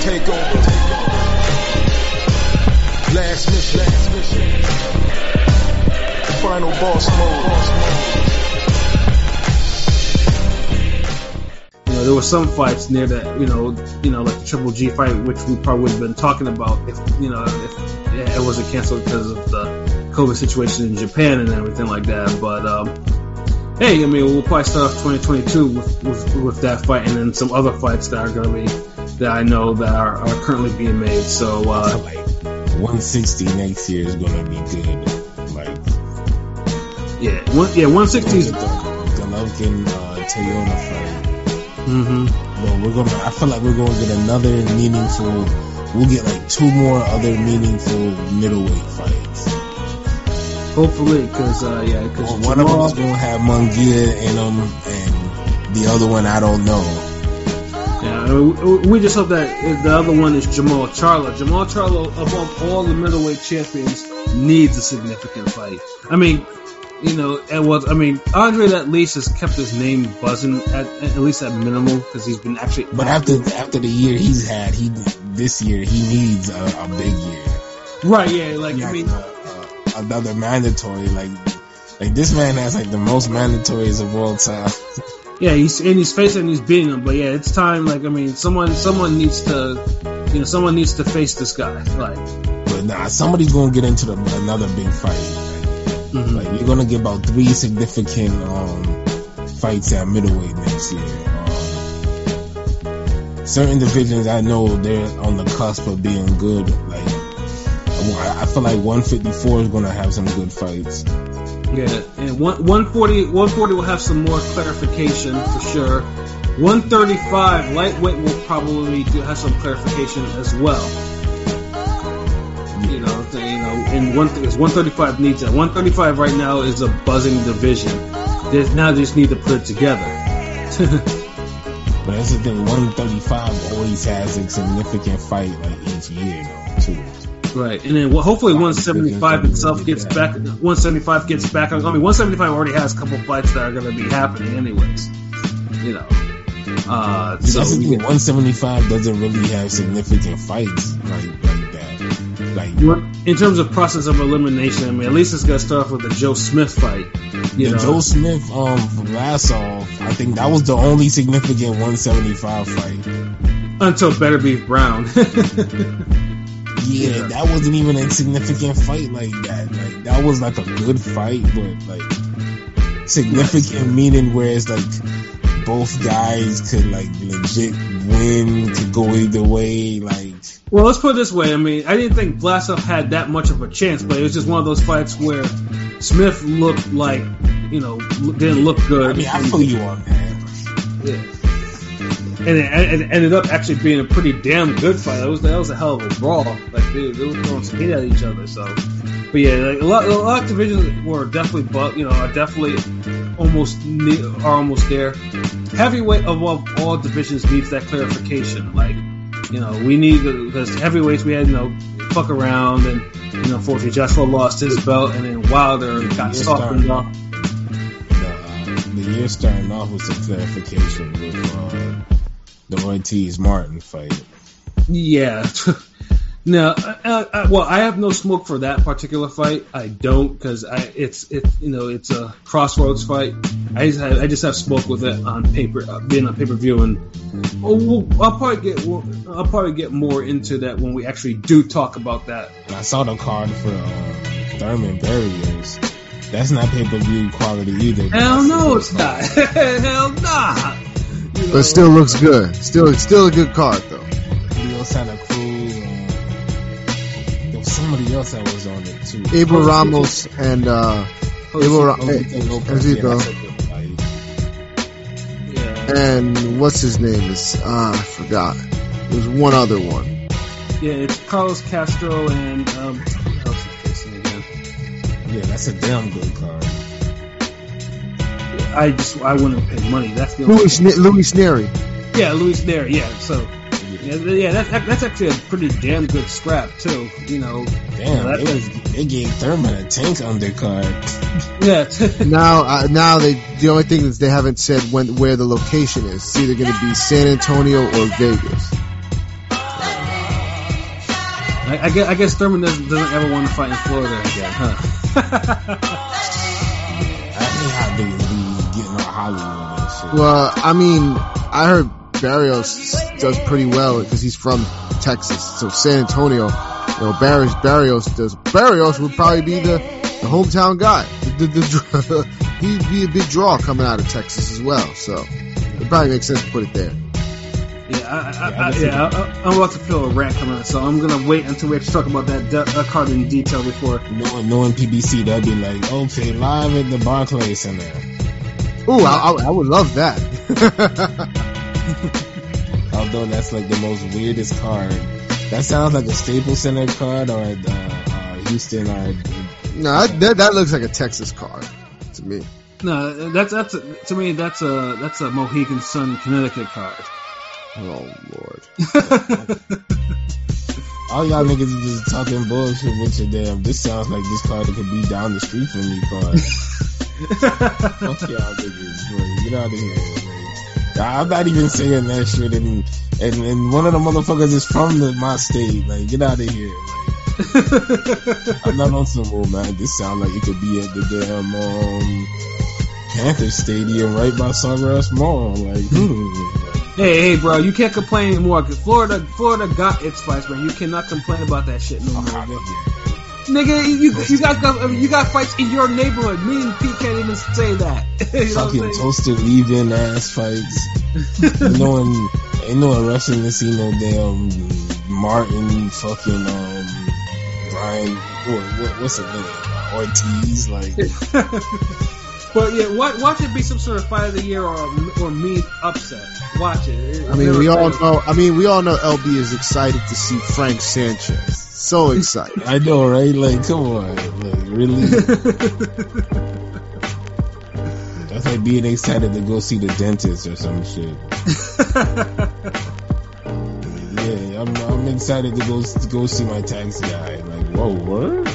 Take over. Last mission. Final boss mode. You know, there were some fights near that, you know, you know, like the Triple G fight, which we probably would have been talking about if, you know, if it wasn't canceled because of the COVID situation in Japan and everything like that. But um, hey, I mean, we'll probably start off 2022 with, with, with that fight, and then some other fights that are going to be that I know that are, are currently being made. So uh, like 160 next year is gonna be good. Like yeah, one, yeah, 160 is. the Golovkin uh, Toyota fight. hmm But we're gonna. I feel like we're gonna get another meaningful. We'll get like two more other meaningful middleweight fights. Hopefully, because uh, yeah, because Well, one of them gonna have Munguia in them, and the other one I don't know. Yeah, we- just hope that the other one is Jermall Charlo. Jermall Charlo, above all the middleweight champions, needs a significant fight. I mean, you know, and was I mean, Andre at least has kept his name buzzing at at least at minimal because he's been actually. But after after the year he's had, he this year he needs a, a big year. right, yeah, like He I mean, another mandatory. Like like this man has like the most mandatories of all time. yeah, he's and he's facing, he's beating him, but yeah, it's time. Like I mean, someone someone needs to, you know, someone needs to face this guy. Like, But nah, somebody's gonna get into the, another big fight. mhm. Like you're gonna get about three significant um, fights at middleweight next year. Um, certain divisions I know they're on the cusp of being good. Like I feel like 154 is gonna have some good fights. Yeah, and one, 140, 140 will have some more clarification for sure. 135 lightweight will probably do, have some clarification as well. You know, th- you know, and one thing is 135 needs that. 135 right now is a buzzing division. There's, now they just need to put it together. But that's the thing, 135 always has a significant fight like each year though too. Right, and then well, hopefully 175 itself gets back. 175 gets back. on I mean, 175 already has a couple fights that are going to be happening anyways. You know, uh, so that's the thing, 175 doesn't really have significant fights like like that. Like in terms of process of elimination, I mean, at least it's going to start off with the Joe Smith fight. You the know, Joe Smith um Vlasov, I think that was the only significant 175 fight. until Beterbiev Browne. Yeah, that wasn't even a significant fight like that. Like that was like a good fight, but like significant meaning where it's like both guys could like legit win, could go either way. Like well, let's put it this way. I mean, I didn't think Vlasov had that much of a chance, but it was just one of those fights where Smith looked like, you know, didn't look good. I mean, I feel you on that. Yeah. And it, it ended up actually being a pretty damn good fight. That was that was a hell of a brawl. Like they, they were throwing some heat at each other. So, but yeah, like a lot a lot of divisions were definitely, but you know, are definitely almost are almost there. Heavyweight above all divisions needs that clarification. Like, you know, we need because heavyweights we had you know fuck around and you know, unfortunately Joshua lost his belt and then Wilder got softened up. The, uh, the year starting off with some clarification with uh, the Ortiz Martin fight. Yeah. no, uh, uh, well, I have no smoke for that particular fight. I don't because I it's it you know it's a crossroads fight. I just have, I just have smoke with it on paper, uh, being on pay per view, and oh, we'll, I'll probably get well, I'll probably get more into that when we actually do talk about that. And I saw the card for uh, Thurman Barrios. That's not pay per view quality either. Hell no, it's not. Hell nah. You know, But still looks good. Still, still a good card though. Leo Santa Cruz. And there somebody else that was on it too. Abel Ramos and uh, Abel Ra- Jose Yeah, Go. that's a good fight. yeah. and what's his name is ah, I forgot. There's one other one. yeah, it's Carlos Castro and um, who else is facing again? Yeah, that's a damn good card. I just I wouldn't pay money. That's the only Louis Sne- Louis Nery. Yeah, Louis there. Yeah, so Yeah. Yeah, yeah, that's that's actually a pretty damn good scrap too. You know, Damn, Yeah, they, was, they gave Thurman a tank undercard. yeah, Now, uh, now they the only thing is they haven't said when where the location is. It's either going to be San Antonio or Vegas. I, I guess I guess Thurman doesn't, doesn't ever want to fight in Florida again, huh? Well, I mean, I heard Barrios does pretty well because he's from Texas. So San Antonio, you know, Barrios, Barrios does. Barrios would probably be the, the hometown guy. The, the, the, he'd be a big draw coming out of Texas as well. So it probably makes sense to put it there. Yeah, I, I, I, I yeah, I, I'm about to feel a rant coming out, so I'm gonna wait until we have to talk about that, that, that card in detail before. Knowing, knowing PBC, they'll be like, okay, live at the Barclays Center. Ooh, I, I, I would love that. Although that's like the most weirdest card. That sounds like a Staples Center card or a uh, uh, Houston or no, that, that looks like a Texas card to me. No, that's that's a, to me that's a that's a Mohegan Sun Connecticut card. Oh lord. all y'all niggas are just talking bullshit with your damn. This sounds like this card that could be down the street from me card. Fuck y'all niggas. Get out of here. I'm not even saying that shit, and and, and one of the motherfuckers is from the, my state. Like, get out of here. Like, I'm not on some old man. This sound like it could be at the damn um, Panther Stadium right by Sawgrass Mall. Like, hmm. hey, hey, bro, you can't complain anymore because Florida, Florida got its fights, man. You cannot complain about that shit no more. Nigga, you you got you got fights in your neighborhood. Me and Pete can't even say that. you know fucking saying? toaster leaving ass fights. no one, ain't no one rushing to see no damn Martin fucking um Brian what, what, what's his name Ortiz like But yeah, watch, watch it be some sort of fight of the year or or me upset. Watch it. It- I mean, we all know. I mean, we all know LB is excited to see Frank Sanchez. So excited. I know right like come on like really that's like being excited to go see the dentist or some shit yeah I'm I'm excited to go to go see my tax guy like whoa what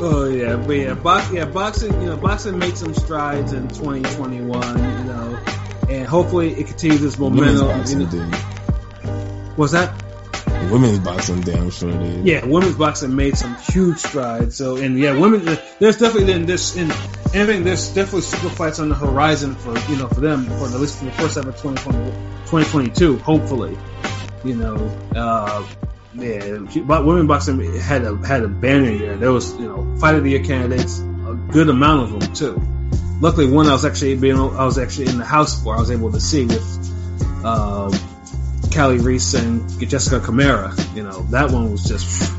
Oh yeah, but yeah, box, yeah, boxing, you know, boxing made some strides in 2021, you know, and hopefully it continues this momentum. You know, did was that? Women's boxing damn sure did Yeah, women's boxing made some huge strides. So, and yeah, women, there's definitely in this, in anything, there's definitely super fights on the horizon for, you know, for them, for at least for the first half of 2020, 2022, hopefully, you know, uh, yeah, women boxing had a, had a banner year. There was, you know, fight of the year candidates, a good amount of them too. Luckily, one I was actually being, I was actually in the house for, I was able to see with, uh, Kali Reis and Jessica Camara. You know, that one was just,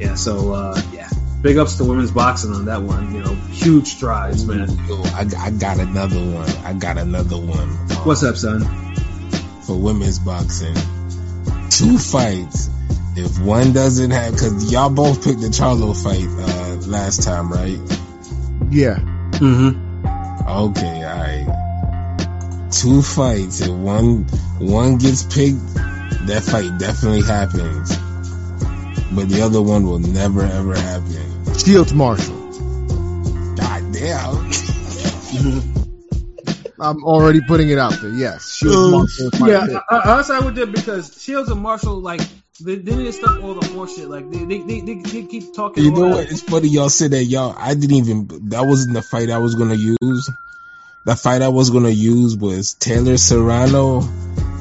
yeah. So, uh, yeah, big ups to women's boxing on that one. You know, huge strides, man. Yo, I, I got another one. I got another one. Um, What's up, son? for women's boxing? Two fights. If one doesn't have, cause y'all both picked the Charlo fight uh, last time, right? Yeah. Mm-hmm. Okay, alright. Two fights. If one one gets picked, that fight definitely happens. But the other one will never ever happen. Shields Marshall. God damn. I'm already putting it out there. Yes. Shields Marshall Yeah, pick. I, I, honestly, I would do it because Shields and Marshall, like, they, they need to stop all the horseshit. Like, they, they, they, they, they keep talking. You know what? It's funny y'all said that y'all. I didn't even. That wasn't the fight I was gonna use. The fight I was gonna use was Taylor Serrano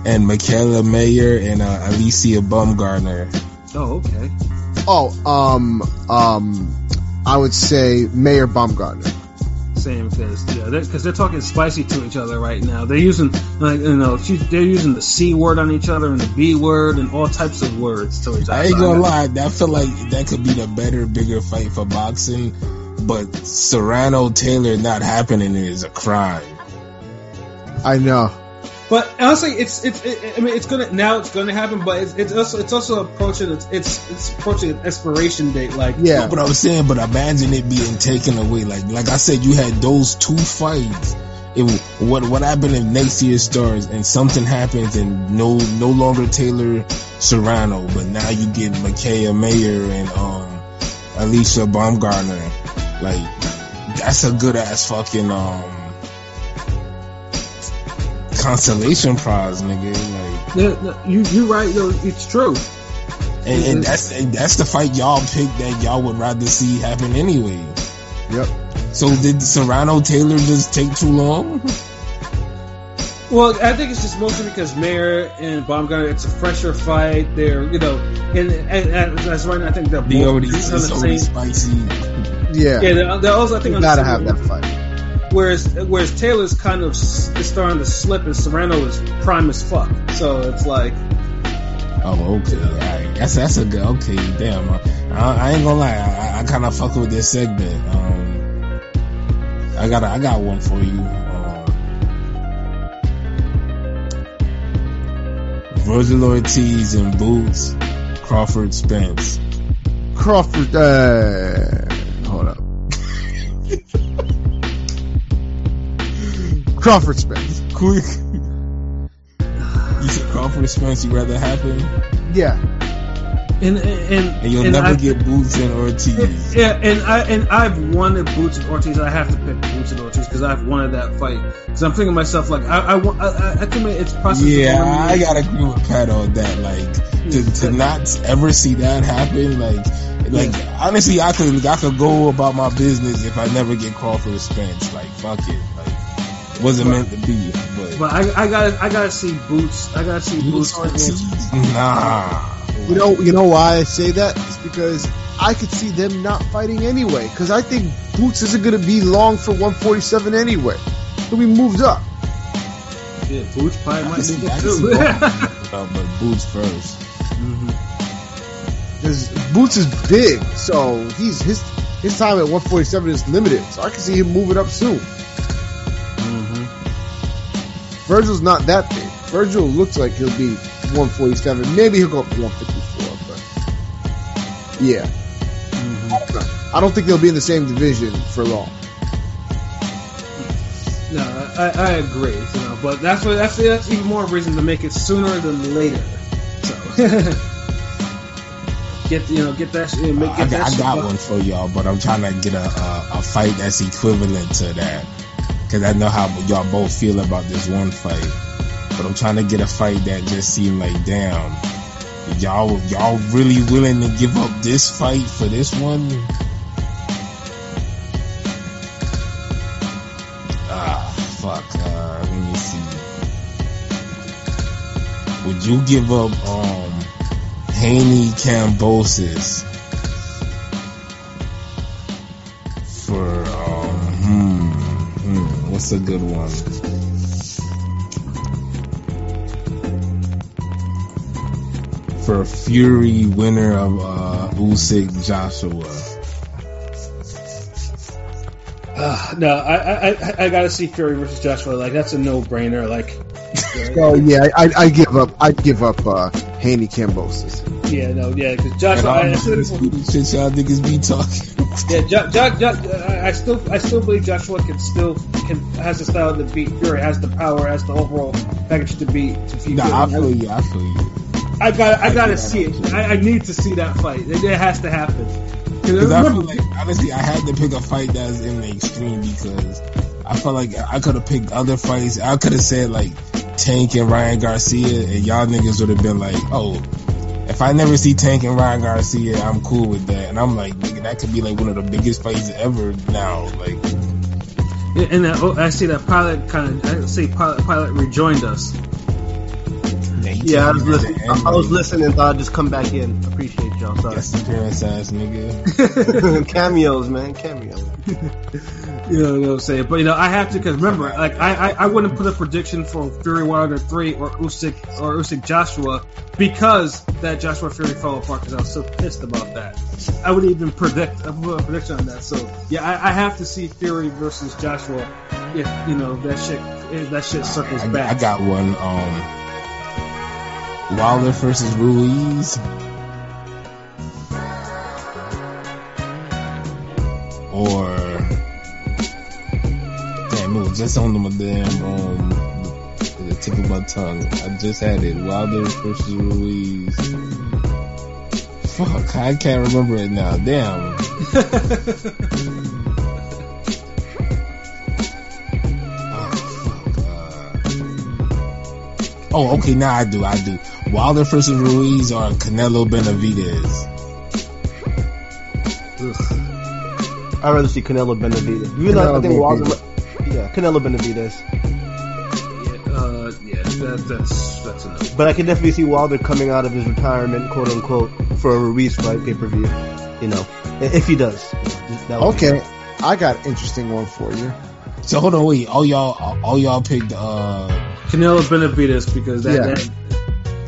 and Mikaela Mayer and uh, Alycia Baumgardner. Oh, okay. Oh, um, um, I would say Mayer Baumgardner. Same because yeah, because they're, talking spicy to each other right now. They're using like you know she, they're using the c word on each other and the b word and all types of words to each other. I ain't gonna lie, that feel like that could be the better, bigger fight for boxing. But Serrano Taylor not happening is a crime. I know. But honestly, it's it's it, I mean it's gonna now it's gonna happen, but it's, it's also it's also approaching it's it's, it's approaching an expiration date. Like Yeah. But I'm saying, but imagine it being taken away. Like, like I said, you had those two fights, It, what what happened if next year starts and something happens and no no longer Taylor Serrano, but now you get Mikaela Mayer and um Alycia Baumgardner. Like that's a good ass fucking um consolation prize, nigga. Like Yeah, no, you you right. Yo, it's true. and, and that's and that's the fight y'all picked that y'all would rather see happen anyway. Yep. So did Serrano Taylor just take too long? Well, I think it's just mostly because Mayer and Baumgardner, it's a fresher fight. They're, you know, and, and, and that's right. I think they're They both already on the it's already same. spicy. Yeah. Yeah, they're, they're also I think you on the gotta have that fight. Whereas whereas Taylor's kind of is starting to slip, and Serrano is prime as fuck. So it's like, Oh, okay. All right. That's that's a good. Okay, damn. I, I ain't gonna lie. I, I kind of fuck with this segment. Um, I got I got one for you. Um, Vergil Ortiz and Boots, Crawford Spence. Crawford, uh, hold up. Crawford Spence. Quick. You said Crawford Spence. You'd rather happen, Yeah. and and and you'll and never I- get Boots and Ortiz. Yeah, and I and I've wanted Boots and Ortiz. I have to pick Boots and Ortiz because I've wanted that fight. Because I'm thinking to myself like I I want I, I, I think it's possible. Yeah, I gotta agree with Pat on that. Like to, hmm. to not ever see that happen, like like honestly, I could I could go about my business if I never get Crawford Spence. Like fuck it, like wasn't meant to be. But, But I, I gotta I gotta see Boots. I gotta see Boots Boots. Nah. You know, you know why I say that? It's because I could see them not fighting anyway. Because I think Boots isn't going to be long for 147 anyway. He'll be moved up. Yeah, Boots probably I might be I can good see too. uh, but Boots first. Because Boots is big, so he's his his time at 147 is limited. So I can see him moving up soon. Vergil's not that big. Virgil looks like he'll be 147. Maybe he'll go up to 154, but yeah. I don't know. I don't think they'll be in the same division for long. No, I, I agree. You know, but that's what that's that's even more reason to make it sooner than later. So get you know get that shit- make I, get got- that I shit got up. one for y'all, but I'm trying to get a a, a fight that's equivalent to that because I know how y'all both feel about this one fight. But I'm trying to get a fight that just seemed like damn, y'all y'all really willing to give up this fight for this one? You give up um Haney Kambosos for um hmm, hmm what's a good one? For Fury winner of uh Usyk Joshua. Uh, no, I, I I gotta see Fury versus Joshua. Like that's a no brainer. Like Oh yeah, I I give up. I give up uh, Haney Kambosos. yeah, no, yeah, because And Joshua. I, I still, shit y'all niggas be talking. yeah, jo, jo, jo, I I still I still believe Joshua can still can has the style to beat Fury, has the power, has the overall package to beat to beat Nah, I Fury. feel you. I feel you. I got I I gotta see it. I, I need to see that fight. It, it has to happen. Because I feel like honestly, I had to pick a fight that's in the extreme because I felt like I could have picked other fights. I could have said like Tank and Ryan Garcia, and y'all niggas would have been like, "Oh, if I never see Tank and Ryan Garcia, I'm cool with that." And I'm like, "Nigga, that could be like one of the biggest fights ever." Now, like, Yeah, and uh, oh, I see that pilot kind of. I see pilot pilot rejoined us. he Yeah, I was told me at the listening. end, I was listening. Thought I'd just come back in. Appreciate y'all. Sorry. Guest appearance ass nigga. Cameos, man. Cameos. You know what I'm saying? But you know, I have to because remember, like I, I I wouldn't put a prediction for Fury Wilder three or Usyk or Usyk Joshua because that Joshua Fury fell apart because I was so pissed about that. I would even predict I put a prediction on that. So yeah, I, I have to see Fury versus Joshua if you know that shit if that shit circles I, back. I got one. Um, Wilder versus Ruiz. Or damn, it was just on my damn um the tip of my tongue. I just had it. Wilder versus Ruiz. Fuck, I can't remember it now. Damn. Oh, fuck, uh, oh, okay, now I do, I do. Wilder versus Ruiz or Canelo Benavidez. I'd rather see Canelo Benavidez. Even though I Canelo think Wilder, Benavidez. yeah, Canelo Benavidez. yeah, uh, yeah, that, that's that's enough. But I can definitely see Wilder coming out of his retirement, quote unquote, for a Ruiz fight pay per view. You know, if he does. That would be- Okay, I got an interesting one for you. So hold on, wait. All y'all, all y'all picked. Uh, Canelo Benavidez because that. Yeah. that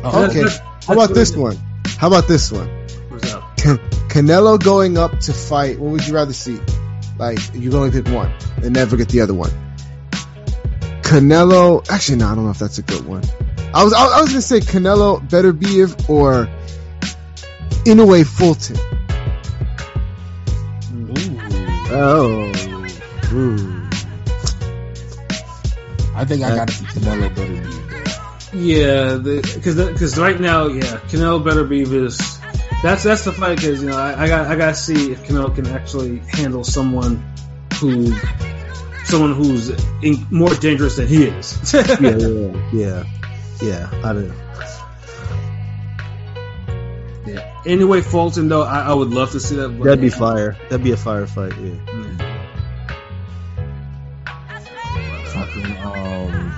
oh, Okay, that's- how about this one? How about this one? What's up? Can- Canelo going up to fight. What would you rather see? Like you can only pick one and never get the other one. Canelo. Actually, no, I don't know if that's a good one. I was I, I was gonna say Canelo better Beterbiev or Inoue Fulton. ooh. Oh. Hmm. I think I got to see Canelo Benavidez. Yeah, because because right now, yeah, Canelo Benavidez. That's that's the fight because you know I, I got I got to see if Canelo can actually handle someone who someone who's in, more dangerous than he is. yeah, yeah, yeah, yeah. I don't yeah. Anyway, Fulton though, I, I would love to see that. That'd be fire. That'd be a fire fight. Yeah. Fucking um.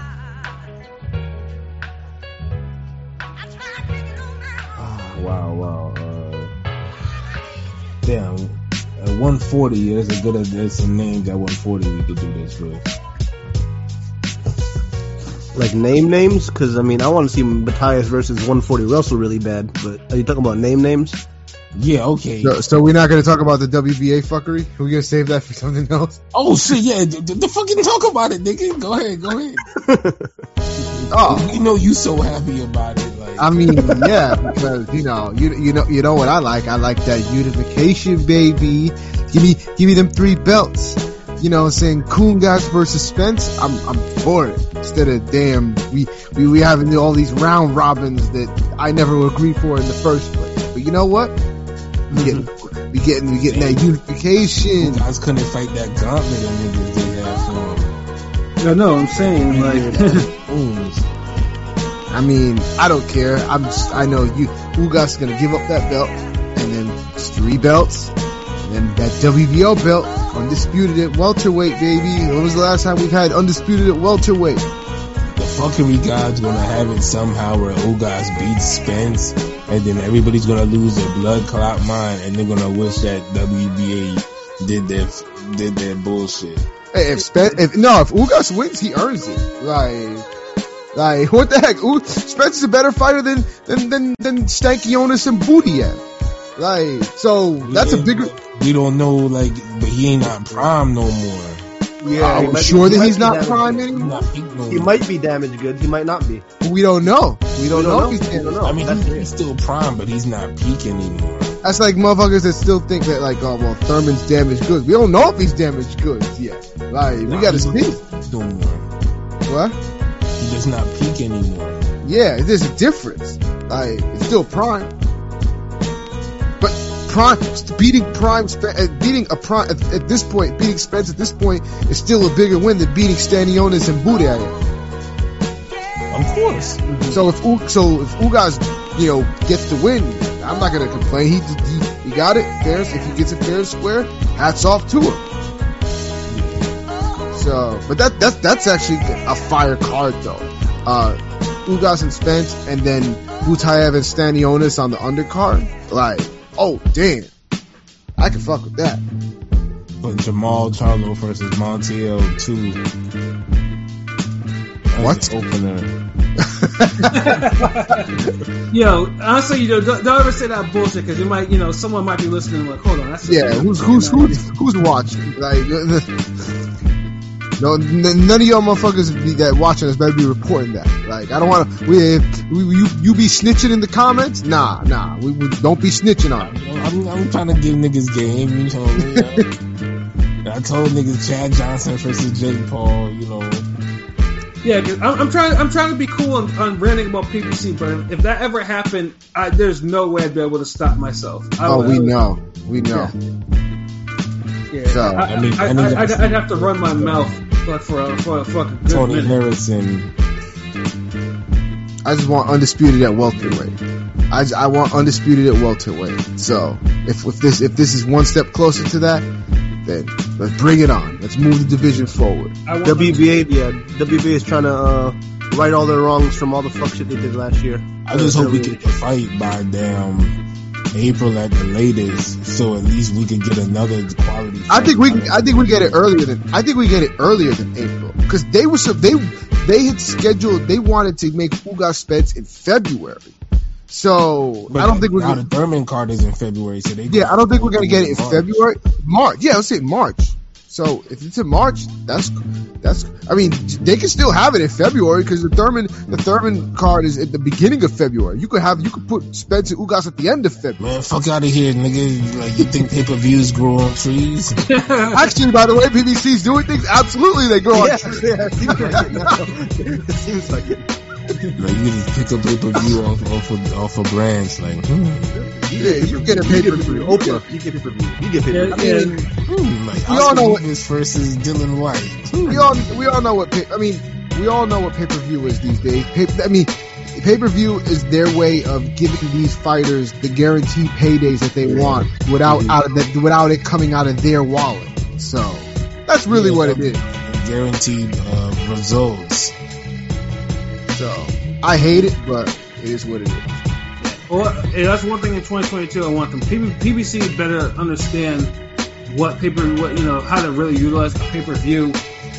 Oh, wow, wow. Damn. At 140, there's a good. There's some names at 140 we could do this with. Like name names, because I mean, I want to see Matthias versus 140 Russell really bad. But are you talking about name names? Yeah, okay. So, so we're not gonna talk about the WBA fuckery. We're gonna save that for something else. Oh shit, yeah. The, the, the fucking talk about it, nigga. Go ahead, go ahead. Oh, You know you so happy about it. Like, I mean, yeah, because you know, you you know, you know what I like. I like that unification, baby. Give me, give me them three belts. You know, what I'm saying Kungas versus Spence. I'm, I'm for it. Instead of damn, we, we, we having all these round robins that I never agreed for in the first place. But you know what? We getting, mm-hmm. we getting, we getting that you unification. guys couldn't fight that gauntlet of niggas they had for No, no, I'm saying like I mean, I don't care. I'm just, I know you, Ugas gonna give up that belt, and then three belts, and then that WBO belt, undisputed at welterweight, baby. When was the last time we've had undisputed at welterweight? The fuckery god's gonna have it somehow where Ugas beats Spence, and then everybody's gonna lose their blood clot mind, and they're gonna wish that WBA did their did their bullshit. Hey, if Spence, if no, if Ugas wins, he earns it. Like, like what the heck? U- Spence is a better fighter than than than than Stanky and Booty Like, so that's a bigger. We don't know, like, but he ain't not prime no more. Yeah, I'm we be- sure he that he's not prime goods. He anymore? not no He more. might be damaged goods. He might not be. We don't know. We don't, We don't know, know. if he's We don't know. I mean, That's he, he's still prime, but he's not peak anymore. That's like motherfuckers that still think that like, oh well, Thurman's damaged goods. We don't know if he's damaged goods yet. Like, we gotta he see. don't peak No more. What? He does not peak anymore. Yeah, there's a difference. Like, it's still prime, but prime beating prime uh, beating a prime at, at this point, beating Spence at this point is still a bigger win than beating Stanionis and Budia. Of course. So if U- so if Ugas you know gets the win, I'm not gonna complain. He he, he got it fair. If he gets it fair and square, hats off to him. So, but that that's that's actually a fire card though. Uh, Ugas and Spence, and then Butayev and Stanionis on the undercard. Like, oh damn, I can fuck with that. But Jermall Charlo versus Montiel two. What? opener? Yo, honestly, you know, don't, don't ever say that bullshit because you might, you know, someone might be listening. Like, hold on, that's Yeah, who's who's who's who's watching? Like, no, n- none of y'all motherfuckers be, that watching us better be reporting that. Like, I don't want to. We, we, you, you be snitching in the comments? Nah, nah. We, we don't be snitching on. it. I'm, I'm trying to give niggas game. You know, what I? I I told niggas Chad Johnson versus Jake Paul. You know, Yeah, cause I'm, I'm trying. I'm trying to be cool on, on ranting about PBC, but if that ever happened, I, there's no way I'd be able to stop myself. I Oh, would- we know. We know. Yeah, So, I, I mean, I, I, I, I'd, I'd have to run my mouth for for a, for a fucking good Tony minute. Harrison. I just want undisputed at welterweight. I, I want undisputed at welterweight. So if, if this if this is one step closer to that, then let's bring it on. Let's move the division forward. WBA, yeah, WBA is trying to uh, right all their wrongs from all the fuck shit they did last year. I just Uh, hope we WWE. get the fight by damn April at the latest, so at least we can get another quality. I think we. I think we get it earlier than I think we get it earlier than April because they were so they they had scheduled they wanted to make Ugas Spence in February. So But I don't think we're gonna, the Thurman card is in February, so they yeah I don't think we're gonna get it in March. February March yeah let's say March. So if it's in March, that's that's. I mean, they can still have it in February because the Thurman the Thurman card is at the beginning of February. You could have you could put Spencer and Ugas at the end of February. Man, fuck out of here, nigga. Like you think pay per views grow on trees? Actually, by the way, PBC's doing things. Absolutely, they grow on trees. yeah, it seems like it now. it seems like it. Like you can just pick a pay per view off off of off a branch. Like hmm, Yeah, you get a pay per view. Oprah, you get pay per view. You get pay per view. yeah. mean, hmm, like We all know what- this versus Dillian Whyte. Hmm. we all we all know what pay, I mean. We all know what pay per view is these days. Pay, I mean, pay per view is their way of giving these fighters the guaranteed paydays that they want without out of the, without it coming out of their wallet. So that's really Yeah, what it is. Guaranteed uh, results. So I hate it, but it is what it is. Well, hey, that's one thing in 2022 I want them. PB, PBC better understand what paper, what you know, how to really utilize a pay per view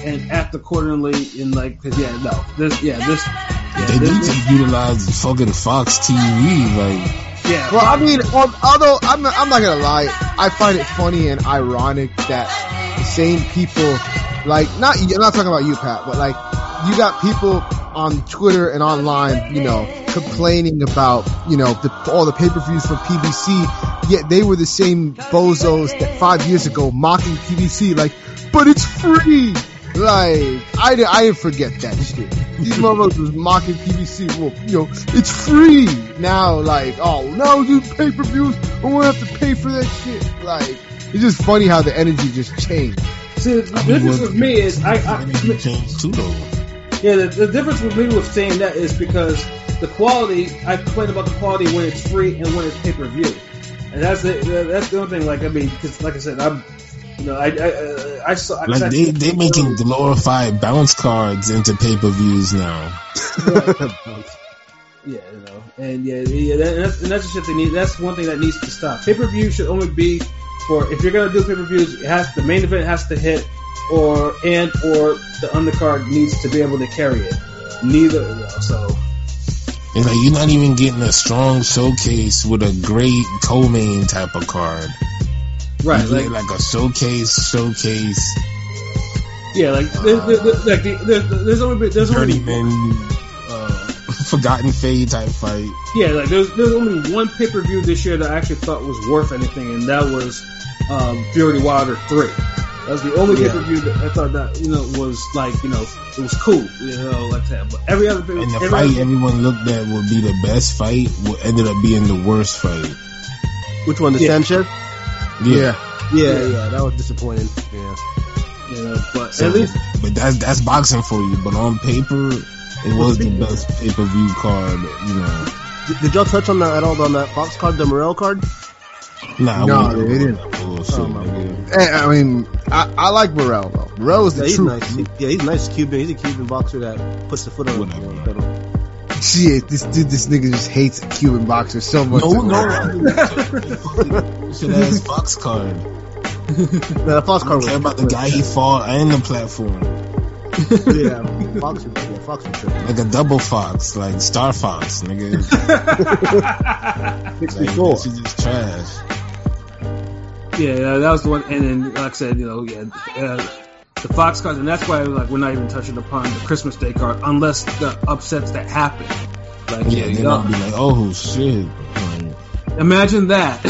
and act accordingly. In like, cause yeah, no, this, yeah, this, yeah, They this, need this- to utilize fucking Fox TV. Like yeah. Well, I mean, um, although I'm I'm not gonna lie, I find it funny and ironic that the same people, like, not I'm not talking about you, Pat, but like, you got people on Twitter and online, you know, complaining about, you know, the, all the pay-per-views from PBC, yet they were the same bozos that five years ago mocking PBC, like, but it's free. Like, I, I didn't forget that shit. These motherfuckers was mocking PBC. Well, you know, it's free. Now, like, oh, no, you pay-per-views. I won't have to pay for that shit. Like, it's just funny how the energy just changed. See, the difference with me is I, I changed too though. Yeah, the, the difference with me with saying that is because the quality. I complain about the quality when it's free and when it's pay per view, and that's the that's the only thing. Like I mean, because like I said, I'm, you know, I I uh, I saw. Like I- they they making glorified bounce cards into pay per views now. Yeah, you know, and yeah, yeah, that, and, that's, and that's the shit they need. That's one thing that needs to stop. Pay per view should only be for if you're gonna do pay per views, it has the main event has to hit, or and or the undercard needs to be able to carry it. Neither, you know, so It's like you're not even getting a strong showcase with a great co-main type of card. right, like like a showcase, showcase, yeah, like there, there, there- like the, there's only there's only journeyman, uh, forgotten fade type fight. Yeah, like there's there's only one pay per view this year that I actually thought was worth anything, and that was um, Fury Wilder three. That was the only Yeah. pay per view that I thought that you know was like you know it was cool, you know, like that. But every other pay And the every fight other- everyone looked at would be the best fight will ended up being the worst fight. Which one? The Yeah. Sanchez? Yeah. Yeah, yeah, that was disappointing. Yeah. yeah, but So, at least but that's that's boxing for you. But on paper, it was the best pay per view card. You know, Did, did y'all touch on that at all on that Fox card, the Morrell card? Nah, I No, wouldn't they didn't. bullshit, Oh, my nigga. Eh, I mean, I, I like Morrell though. Morrell is Yeah, the he's truth. nice. He- yeah, he's nice Cuban. He's a Cuban boxer that puts the foot on Whatever. the pedal. Shit, this dude, this nigga just hates Cuban boxers so much. No, no, shit ass Fox card. Yeah, the Fox I card don't care was about the guy he fought and the platform. Yeah, Fox was yeah, Fox was tripping. Like a double Fox, like Star Fox, nigga. Like, Sixty-four. that shit is trash. yeah, that was the one. And then like I said, you know, yeah, uh, the Fox cards, and that's why like we're not even touching upon the Christmas Day card unless the upsets that happen. Like Yeah, yeah, then I'll be like, oh shit. Imagine that.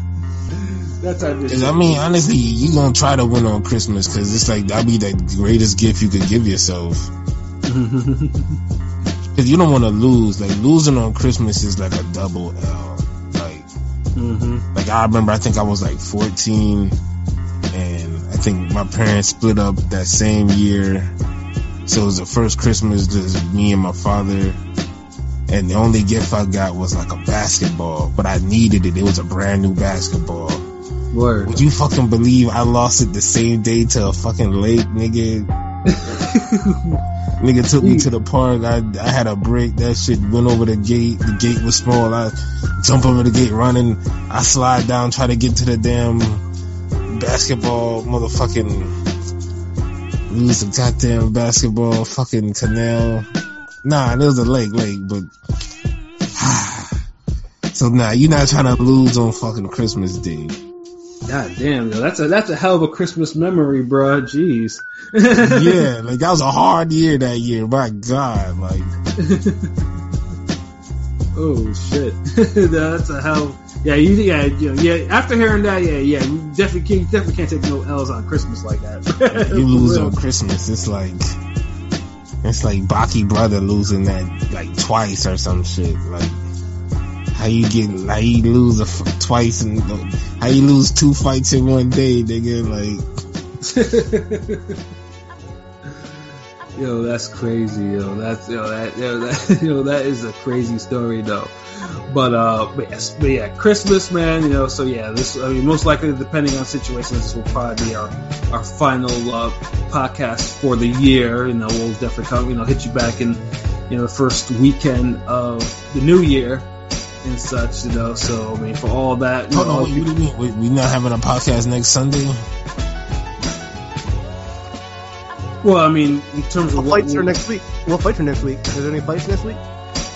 that type of 'Cause, shit. I mean, honestly, you gonna try to win on Christmas because it's like that'd be the greatest gift you could give yourself. Because you don't want to lose. Like losing on Christmas is like a double L. Like, hmm like I remember, I think I was like 14, and I think my parents split up that same year. So it was the first Christmas just me and my father. And the only gift I got was like a basketball, but I needed it. It was a brand new basketball. Word. Would you fucking believe I lost it the same day to a fucking lake, nigga? nigga took me to the park. I I had a break. That shit went over the gate. The gate was small. I jump over the gate running. I slide down, try to get to the damn basketball, motherfucking lose the goddamn basketball fucking canal. Nah, it was a lake, lake, but so nah, you're not trying to lose on fucking Christmas Day. God damn, yo, that's a that's a hell of a Christmas memory, bro. Jeez. yeah, like that was a hard year that year. My God, like Oh shit. that's a hell. Yeah, you yeah know, yeah. After hearing that, yeah yeah, you definitely can't definitely can't take no L's on Christmas like that. you lose on Christmas. It's like it's like Baki brother losing that like twice or some shit. Like how you get how you lose a twice and how you lose two fights in one day, nigga. Like Yo, that's crazy, yo. That's yo, that yo, that yo, that is a crazy story though. But uh, but yes, but yeah, Christmas, man. You know, so yeah, this. I mean, most likely, depending on situations, this will probably be our our final uh, podcast for the year. You know, we'll definitely come, you know, hit you back in, you know, the first weekend of the new year and such. You know, so I mean, for all that, you hold know, on, wait, what do you mean? We, we not having a podcast next Sunday? well, I mean, in terms of What what fights are next week? What fights are next week? Is there any fights next week?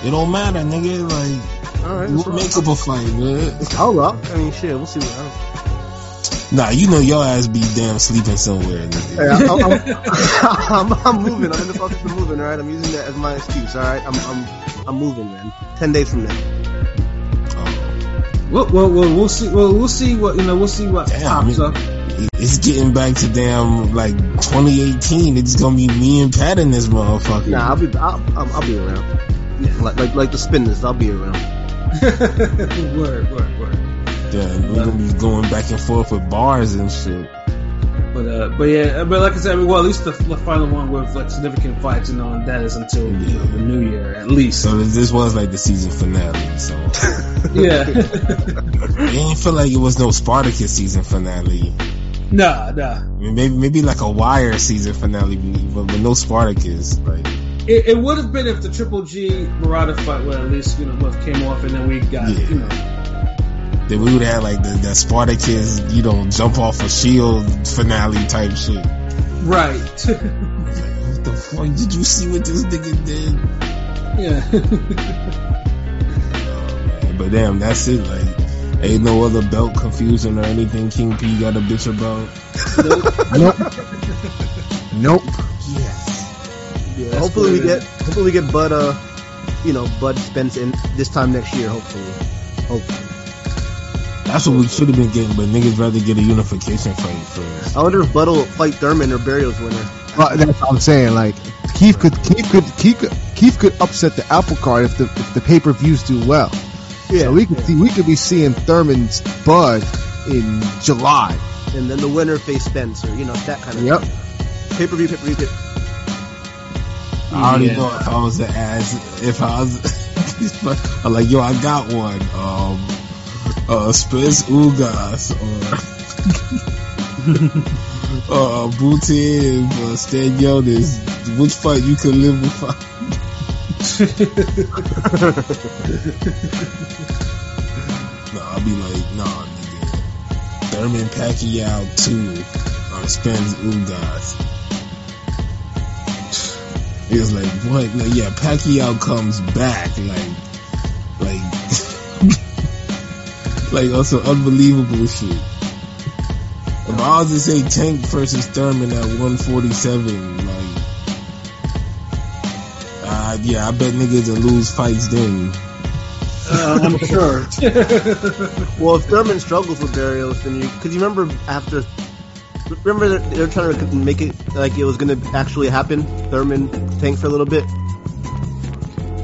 It don't matter, nigga. Like All right. we'll that's all. make up a fight, man. I'll rock. I mean, shit. We'll see what happens. Nah, you know your ass be damn sleeping somewhere. Nigga. Hey, I, I'm, I'm, I'm moving. I'm in the process of moving. All right. I'm using that as my excuse. All right. I'm I'm I'm moving, man. Ten days from now. Well, well, well, we'll see. Well, we'll see what you know. We'll see what Damn, pops up. It's getting back to damn like 2018. It's gonna be me and Pat in this motherfucker. Nah, I'll be I'll, I'll, I'll be around. Like like like the spinners, I'll be around. word, word, word. Yeah, we're gonna be going back and forth with bars and shit. But uh, but yeah, but like I said, I well, at least the, the final one with like significant fights, you know, and that is until you know, the new year at least. So this was like the season finale. So yeah, it didn't feel like it was no Spartacus season finale. nah, nah. I mean, maybe maybe like a Wire season finale, but with no Spartacus. Like It, it would have been if the Triple G Murata fight would at least you know would have came off, and then we got Yeah. you know then we would have like the, the Spartacus, you know, jump off a shield finale type shit. right. What the fuck? Did you see what this nigga did? yeah. But damn, that's it. Like, ain't no other belt confusion or anything King P got a bitch about. Nope. Yeah, that's hopefully we get hopefully we get Bud uh you know Bud Spence in this time next year. Hopefully. Hopefully. That's what we should have been getting, but niggas rather get a unification fight first. I wonder if Bud will fight Thurman or Barrios winner. Well, that's what I'm saying. Like Keith could Keith could Keith could, Keith could upset the apple cart if the if the pay per views do well. Yeah. So we could see we could be seeing Thurman's Bud in July. and then the winner face Spencer. you know that kind of Yep. pay per view pay per view. I already Yeah. know if I was to ask, if I was, I'm like, yo, I got one. Um, uh, Spence Ugas or, uh, Booty uh, Stan. Which fight you can live with? no, I'll be like, nah, nigga. Thurman Pacquiao 2 or Spence Ugas. It was like, what? Like, yeah, Pacquiao comes back, like, like, like on some unbelievable shit. If I was to say Tank versus Thurman at 147, like, uh, yeah, I bet niggas will lose fights then. Uh, I'm sure. Well, if Thurman struggles with Barrios, then you because you remember after. Remember that they were trying to make it like it was going to actually happen. Thurman tank for a little bit.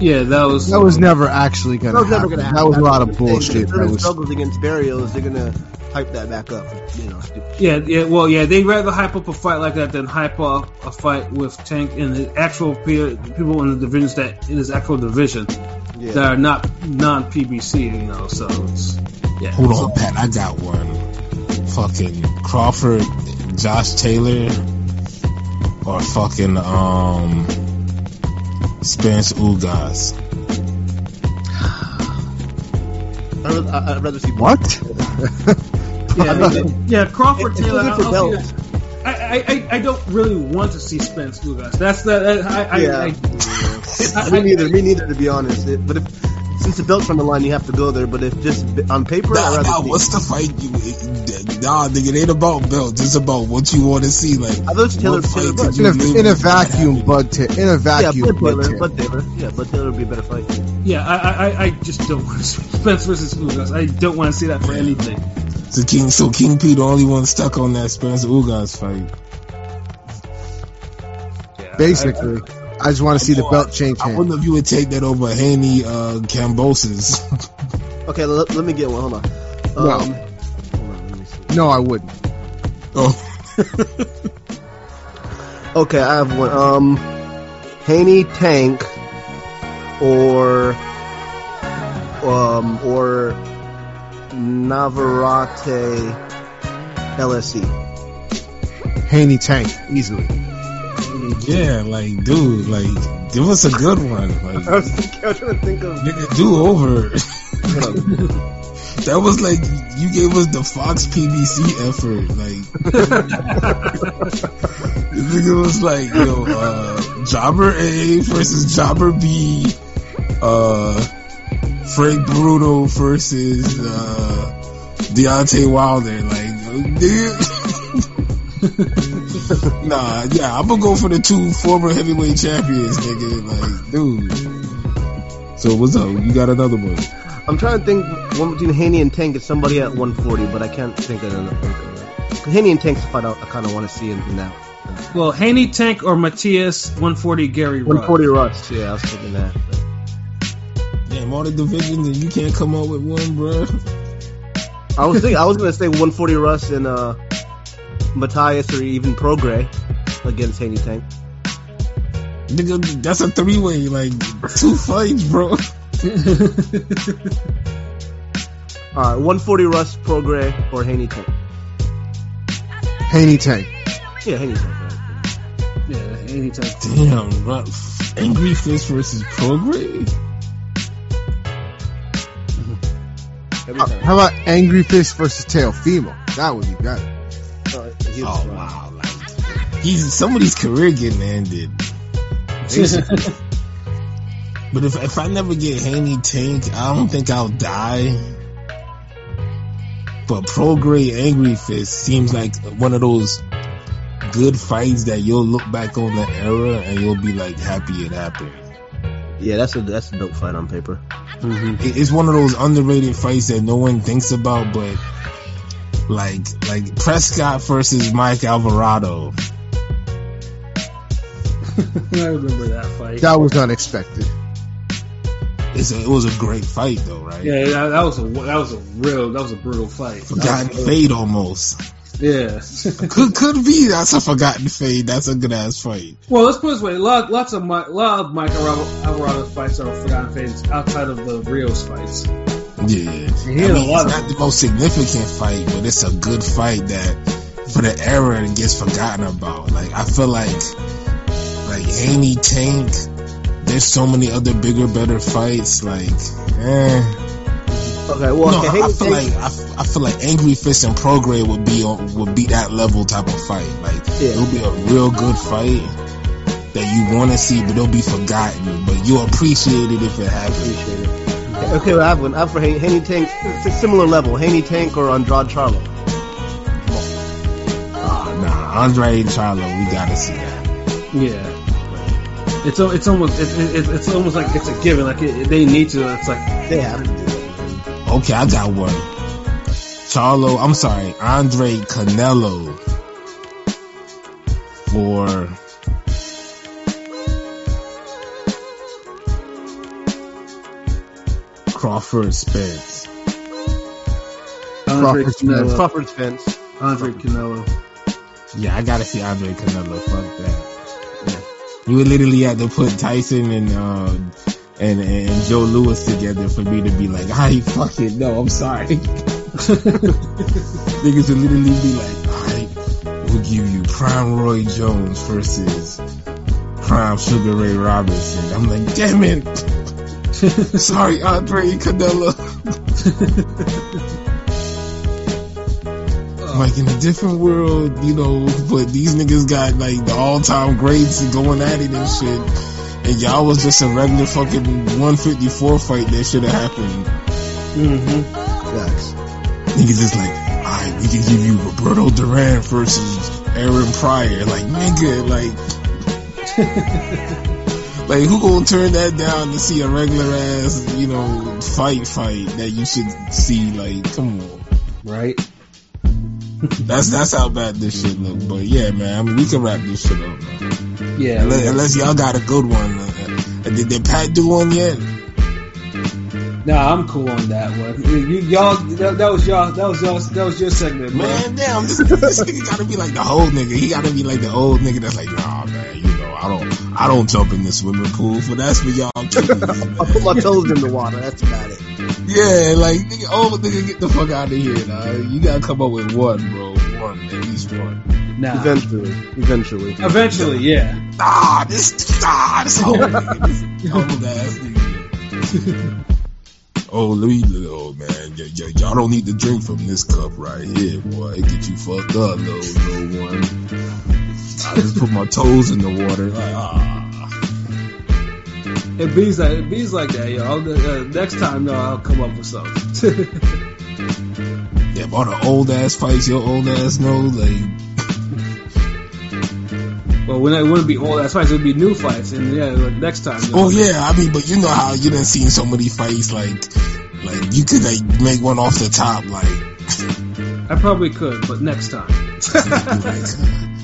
Yeah, that was That was never actually gonna That was never happen. going to happen. That was a lot of That's the thing. bullshit. If That Thurman was struggles against Barrios, they're going to hype that back up. You know. Yeah, yeah, well, yeah, they rather hype up a fight like that than hype up a fight with Tank and the actual pe- people in the divisions that in his actual division Yeah. that are not non PBC, you know. So it's yeah. Hold on, Pat. I got one. Fucking Crawford, Josh Taylor, or fucking um Spence Ugas. I'd rather, see what? Yeah, I mean, yeah, Crawford It's Taylor. I'll- I'll see. I, I, I, I don't really want to see Spence Ugas. That's the that, I, I, Yeah. I, I, me neither. Me neither, to be honest. It, but if since the belt's on the line, you have to go there. But if just on paper, I'd Nah, rather nah, see. what's the fight? You, nah, nigga, it ain't about belts. It's about what you want to see. Like, I thought Taylor, what Taylor fight Bud. In a, in a vacuum, happened? Bud. Ta- in a vacuum, Bud Bud. Taylor. Taylor. Bud Taylor. Yeah, Bud Taylor would be a better fight. yeah, I, I, I just don't want to see Spence versus Ugas. I don't want to see that for anything. So King, so King P, the only one stuck on that Spence Ugas fight. Yeah, Basically, I, just want to see the belt change I hands. wonder if you would take that over Haney uh, Kambosos. Okay, let, let me get one. Hold on. Um, hold No, I wouldn't. oh, Okay, I have one. Um, Haney Tank or um or Navarrete LSE. Haney Tank easily. yeah, like, dude, like, give us a good one. Like, I was, thinking, I was trying to think of. nigga, do over. That was like you gave us the Fox PBC effort. Like, this nigga was like, yo, uh, Jobber A versus Jobber B, uh, Frank Bruno versus uh, Deontay Wilder. Like, nigga. nah, yeah, I'm gonna go for the two former heavyweight champions, nigga. Like, dude. So what's up? You got another one? I'm trying to think one between Haney and Tank is somebody at 140, but I can't think of another. Because Haney and Tank's a fight I, I kind of want to see in, in that. Well, Haney Tank or Matthias 140 Gary Rudd. 140 Rust, yeah, I was thinking that. Damn, all the divisions and you can't come up with one, bro. I was thinking, I was gonna say 140 Rust and uh, Matthias or even Prograis against Haney Tank. Nigga, that's a three way, like two fights, bro. All right, 140 Rust, Prograis, or Haney Tank. Haney Tank. Yeah, Haney Tank. Right? Yeah, Haney Tank. Damn, bro. Angry Fist versus Prograis? Every How about Angry Fist versus Teofimo? That would be better. Uh, was, Oh uh, wow, like he's somebody's career getting ended. Basically. but if if I never get Haney Tank, I don't think I'll die. But Prograis Angry Fist seems like one of those good fights that you'll look back on the era and you'll be like happy it happened. Yeah, that's a that's a dope fight on paper. Mm-hmm. It- It's one of those underrated fights that no one thinks about, but like like Prescott versus Mike Alvarado. I remember that fight. That was unexpected. It's a, it was a great fight though, right? Yeah, that, that was a that was a real that was a brutal fight. Forgotten fade almost. Yeah. Could could be that's a forgotten fade. That's a good ass fight. well, let's put it this way: lot, lots of Mi- lot of Mike Alvarado- Alvarado's fights are forgotten fades outside of the Rios fights. Yeah, I mean, lot it's of- not the most significant fight, but it's a good fight that for the era it gets forgotten about. Like I feel like like Haney Tank. There's so many other bigger, better fights. Like, eh. Okay, well, no, okay, I, I feel like I, I feel like Angry Fist and Prograis would be on, would be that level type of fight. Like Yeah. it'll be a real good fight that you want to see, but it'll be forgotten. But you'll appreciate it if it happens. it. Okay, well, I have one. I have for Haney, Haney Tank, it's a similar level. Haney Tank or Andrade Charlo. Ah, nah, Andrade Charlo, we gotta see that. Yeah. It's it's almost it, it, it's almost like it's a given. Like it, they need to. It's like They have. to. Okay, I got one. Charlo, I'm sorry, Andre Canelo for Crawford Spence. Andre Crawford Canelo. Crawford Spence. Andre Canelo. Yeah, I gotta see Andre Canelo. Fuck that. You literally have to put Tyson and uh, and and Joe Louis together for me to be like, I fucking no, I'm sorry. Niggas would literally be like, alright, we'll give you Prime Roy Jones versus Prime Sugar Ray Robinson. I'm like, damn it. sorry, Andre Canelo. like in a different world, you know, but these niggas got like the all time greats and going at it and shit. And y'all was just a regular fucking 154 fight that should have happened. Mm-hmm. Facts. Niggas is like, alright, we can give you Roberto Duran versus Aaron Pryor. Like, nigga, like, like who gonna turn that down to see a regular ass, you know, fight fight that you should see? Like, come on. Right. That's that's how bad this shit look. But yeah, man, I mean, we can wrap this shit up, man. Yeah. Unless, unless y'all got a good one. Uh, did, did Pat do one yet? Nah, I'm cool on that one. You, y'all, that, that was y'all, that was y'all, that was your segment, man. Man, damn, this, this nigga gotta be like the old nigga. He gotta be like the old nigga that's like, nah, man, you know, I don't, I don't jump in the swimming pool, For that's for y'all kids, I put my toes in the water. That's about it. Yeah, like, nigga, old nigga, get the fuck out of here, nah. You gotta come up with one, bro. One, at least one. Nah. Eventually, eventually. Eventually, yeah. Ah, this, ah, this old nigga, this old ass nigga. Oh, let me, oh man, y- y- y'all don't need to drink from this cup right here, boy. It get you fucked up, little, little one. I just put my toes in the water, like, ah. It bees like it bees like that, yo. I'll, uh, next time, no, I'll come up with something. Yeah, all the old ass fights your old ass know, like, well, when it wouldn't be old ass fights, it would be new fights, and yeah, like next time. oh yeah, I mean, but you know how you done seen so many fights, like, like you could like make one off the top, like, I probably could, but next time.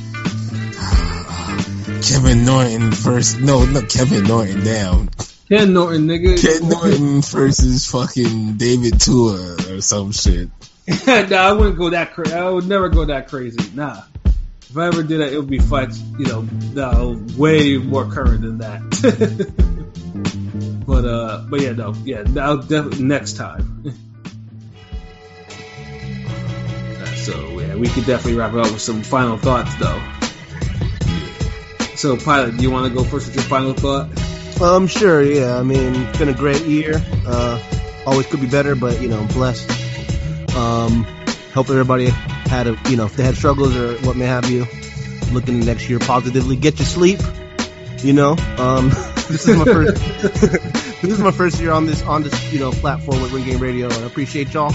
Kevin Norton first, no, not Kevin Norton down. Ken Norton, nigga. Ken Norton versus fucking David Tua or some shit. nah, I wouldn't go that crazy. I would never go that crazy. Nah. If I ever did that, it would be fights, you know, no, way more current than that. but uh, but yeah, no, yeah, I'll definitely next time. So yeah, we could definitely wrap it up with some final thoughts, though. So, pilot, do you want to go first with your final thought? Um, sure, yeah. I mean, it's been a great year. Uh, always could be better, but you know, blessed. Um, hope everybody had a, you know, if they had struggles or what may have you, looking next year positively. Get your sleep. You know, um, this is my first, this is my first year on this on this you know platform with Ring Gang Radio, and I appreciate y'all.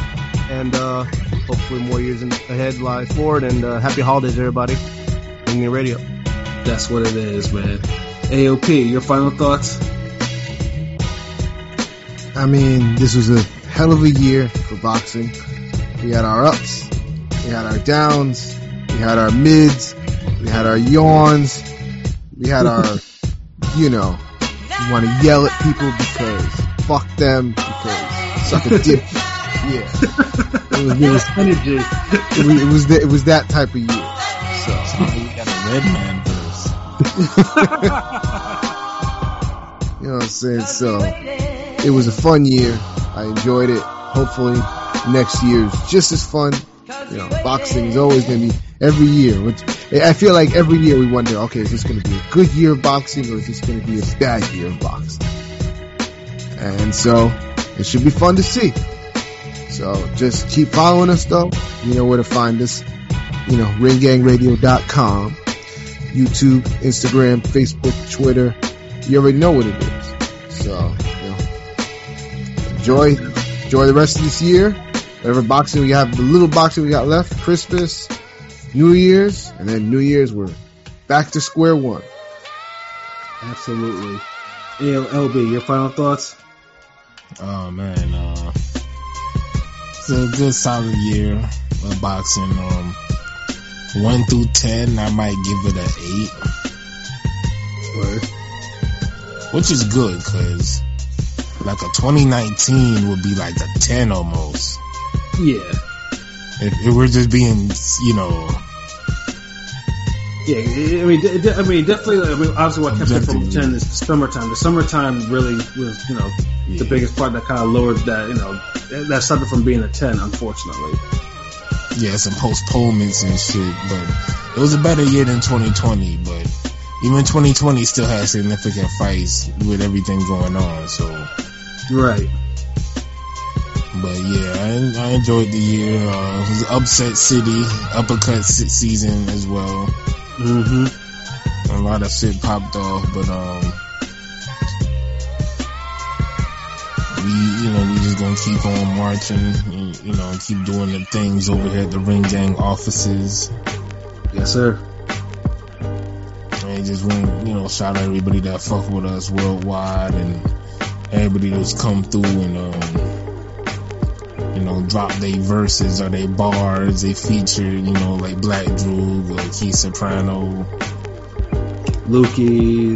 And uh, hopefully more years ahead lie forward. And uh, happy holidays, everybody. Ring Gang Radio. That's what it is, man. AOP, your final thoughts? I mean, this was a hell of a year for boxing. We had our ups, we had our downs, we had our mids, we had our yawns, we had our, you know, you want to yell at people because fuck them, because suck a dick. Yeah. It was, it was, Energy. it was, it was, that, it was that type of year. So, we got a red man verse. you know what I'm saying? So, it was a fun year. I enjoyed it. Hopefully, next year's just as fun. You know, boxing is always going to be every year. which- I feel like every year we wonder, okay, is this going to be a good year of boxing or is this going to be a bad year of boxing? And so, it should be fun to see. So, just keep following us though. You know where to find us. You know, ringgangradio.com, YouTube, Instagram, Facebook, Twitter. You already know what it is. So, you know, enjoy, enjoy the rest of this year. Whatever boxing we have, the little boxing we got left, Christmas, New Year's, and then New Year's we're back to square one. Absolutely. ALB, your final thoughts? Oh man, uh, just a good solid year of boxing. Um, one through ten, I might give it an eight, Word. which is good because like a 2019 would be like a 10 almost. Yeah. If, if we're just being, you know, Yeah, I mean, I mean, definitely. I mean, obviously, what kept it from ten is the summertime. The summertime really was, you know, the biggest part that kind of lowered that, you know, that stopped it from being a ten, unfortunately. Yeah, some postponements and shit, but it was a better year than 2020, but even 2020 still had significant fights with everything going on, so. Right. But yeah, I, I enjoyed the year. Uh, it was upset city, uppercut season as well. Mm-hmm. A lot of shit popped off, but um, we you know gonna keep on marching, and, you know, keep doing the things over here at the Ring Gang offices, Yes, sir. and just want you know shout out everybody that fuck with us worldwide and everybody that's come through and um. You know, drop their verses or their bars. They feature, you know, like Black Droog or Keith Soprano, Lukey.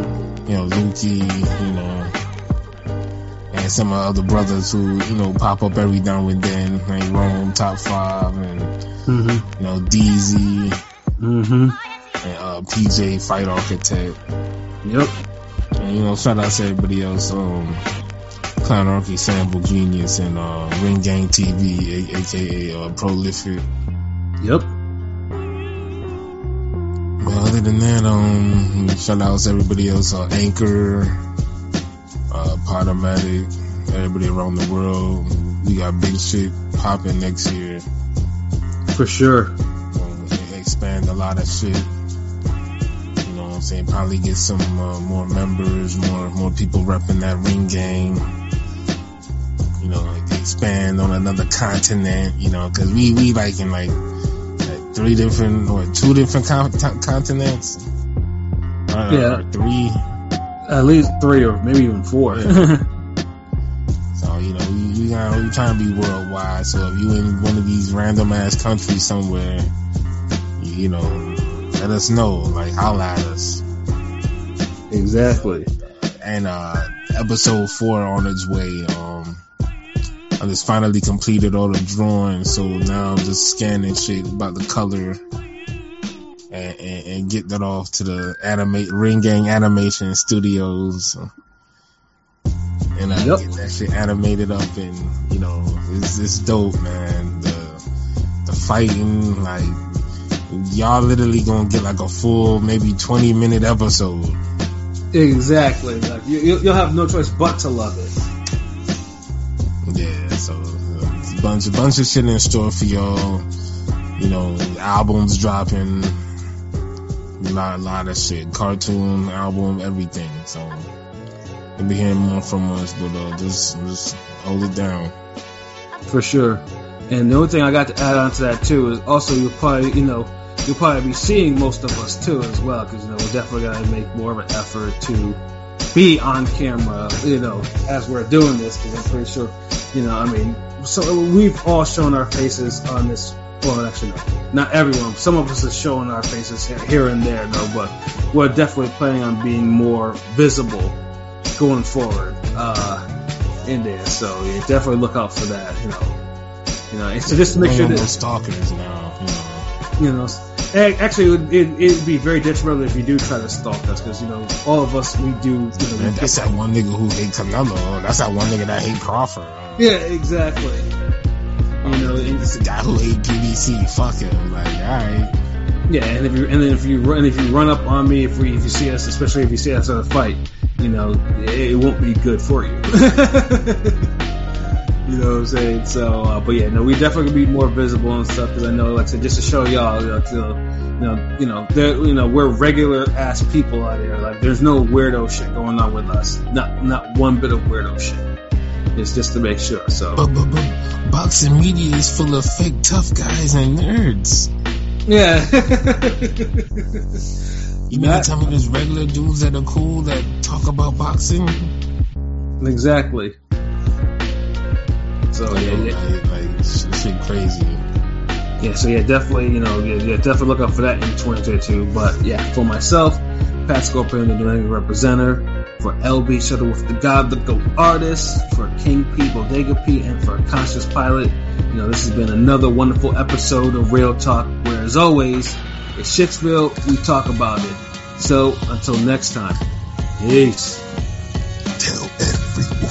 you know, Lukey, you know, and some of the other brothers who, you know, pop up every now and then, like Rome Top Five and, Mm-hmm. you know, DZ Mm-hmm. and uh, PJ Fight Architect. Yep. And, you know, shout out to everybody else, um, Clown Archie Sample Genius and uh, Ring Gang TV, a- aka uh, Prolific. Yep. But other than that, um, shout out to everybody else, uh, Anchor, uh, Podomatic, everybody around the world. We got big shit popping next year. For sure. Um, expand a lot of shit. You know what I'm saying? Probably get some uh, more members, more more people repping that ring game. You know, like expand on another continent. You know, because we we like in like, like three different or two different con- con- continents. Uh, Yeah. three. At least three or maybe even four. Yeah. So you know, we we, got, we trying to be worldwide. So if you in one of these random ass countries somewhere, you, you know, let us know. Like holla at us. exactly. And uh episode four on its way. Um, I just finally completed all the drawings, so now I'm just scanning shit about the color. And, and, and get that off to the animate Ring Gang Animation Studios, and uh, Yep. get that shit animated up, and you know, it's it's dope, man. The the fighting, like y'all literally gonna get like a full maybe 20 minute episode. Exactly. Like you, you'll have no choice but to love it. Yeah, so a bunch, a bunch of shit in store for y'all. You know, albums dropping, lot, lot of shit, cartoon album, everything. So you'll be hearing more from us, but uh, just, just hold it down. For sure. And the only thing I got to add on to that too is also you'll probably, you know, you'll probably be seeing most of us too as well, because you know we're definitely gonna make more of an effort to be on camera, you know, as we're doing this, because I'm pretty sure, you know, I mean, so we've all shown our faces on this. Well, actually, no, not everyone. Some of us are showing our faces here- and there, though, but we're definitely planning on being more visible going forward uh, in there. So yeah, definitely look out for that. You know, you know, and so just to make sure that stalkers now, you know. you know. Actually, it would it, it'd be very detrimental if you do try to stalk us, because you know all of us we do. You know, Man, that's that one nigga who hates Canelo. That's that one nigga that hate Crawford. yeah, exactly. You know, and- It's the guy who hate PBC. Fuck him. Like, alright. yeah, and if you and then if you run if you run up on me if we if you see us, especially if you see us in a fight, you know, it, it won't be good for you. You know what I'm saying? So, uh, but yeah, no, we definitely be more visible and stuff because I know, like I said, just to show y'all, you know, to, you know, you know, you know, we're regular ass people out here. Like, there's no weirdo shit going on with us. Not, not one bit of weirdo shit. It's just to make sure. So, But, but, but boxing media is full of fake tough guys and nerds. yeah, You mean to tell me there's regular dudes that are cool that talk about boxing? exactly. So, Like, yeah, yeah. like, like, Shit, crazy. Yeah, so yeah, definitely, you know, yeah, yeah, definitely look out for that in 2022. But yeah, for myself, Pat Scorpion, the England representative, for LB Shuttle with the God, the GOAT artist, for King P, Bodega P, and for Conscious Pilot. You know, this has been another wonderful episode of Real Talk, where as always, it's Shitsville, we talk about it. So until next time, peace. Till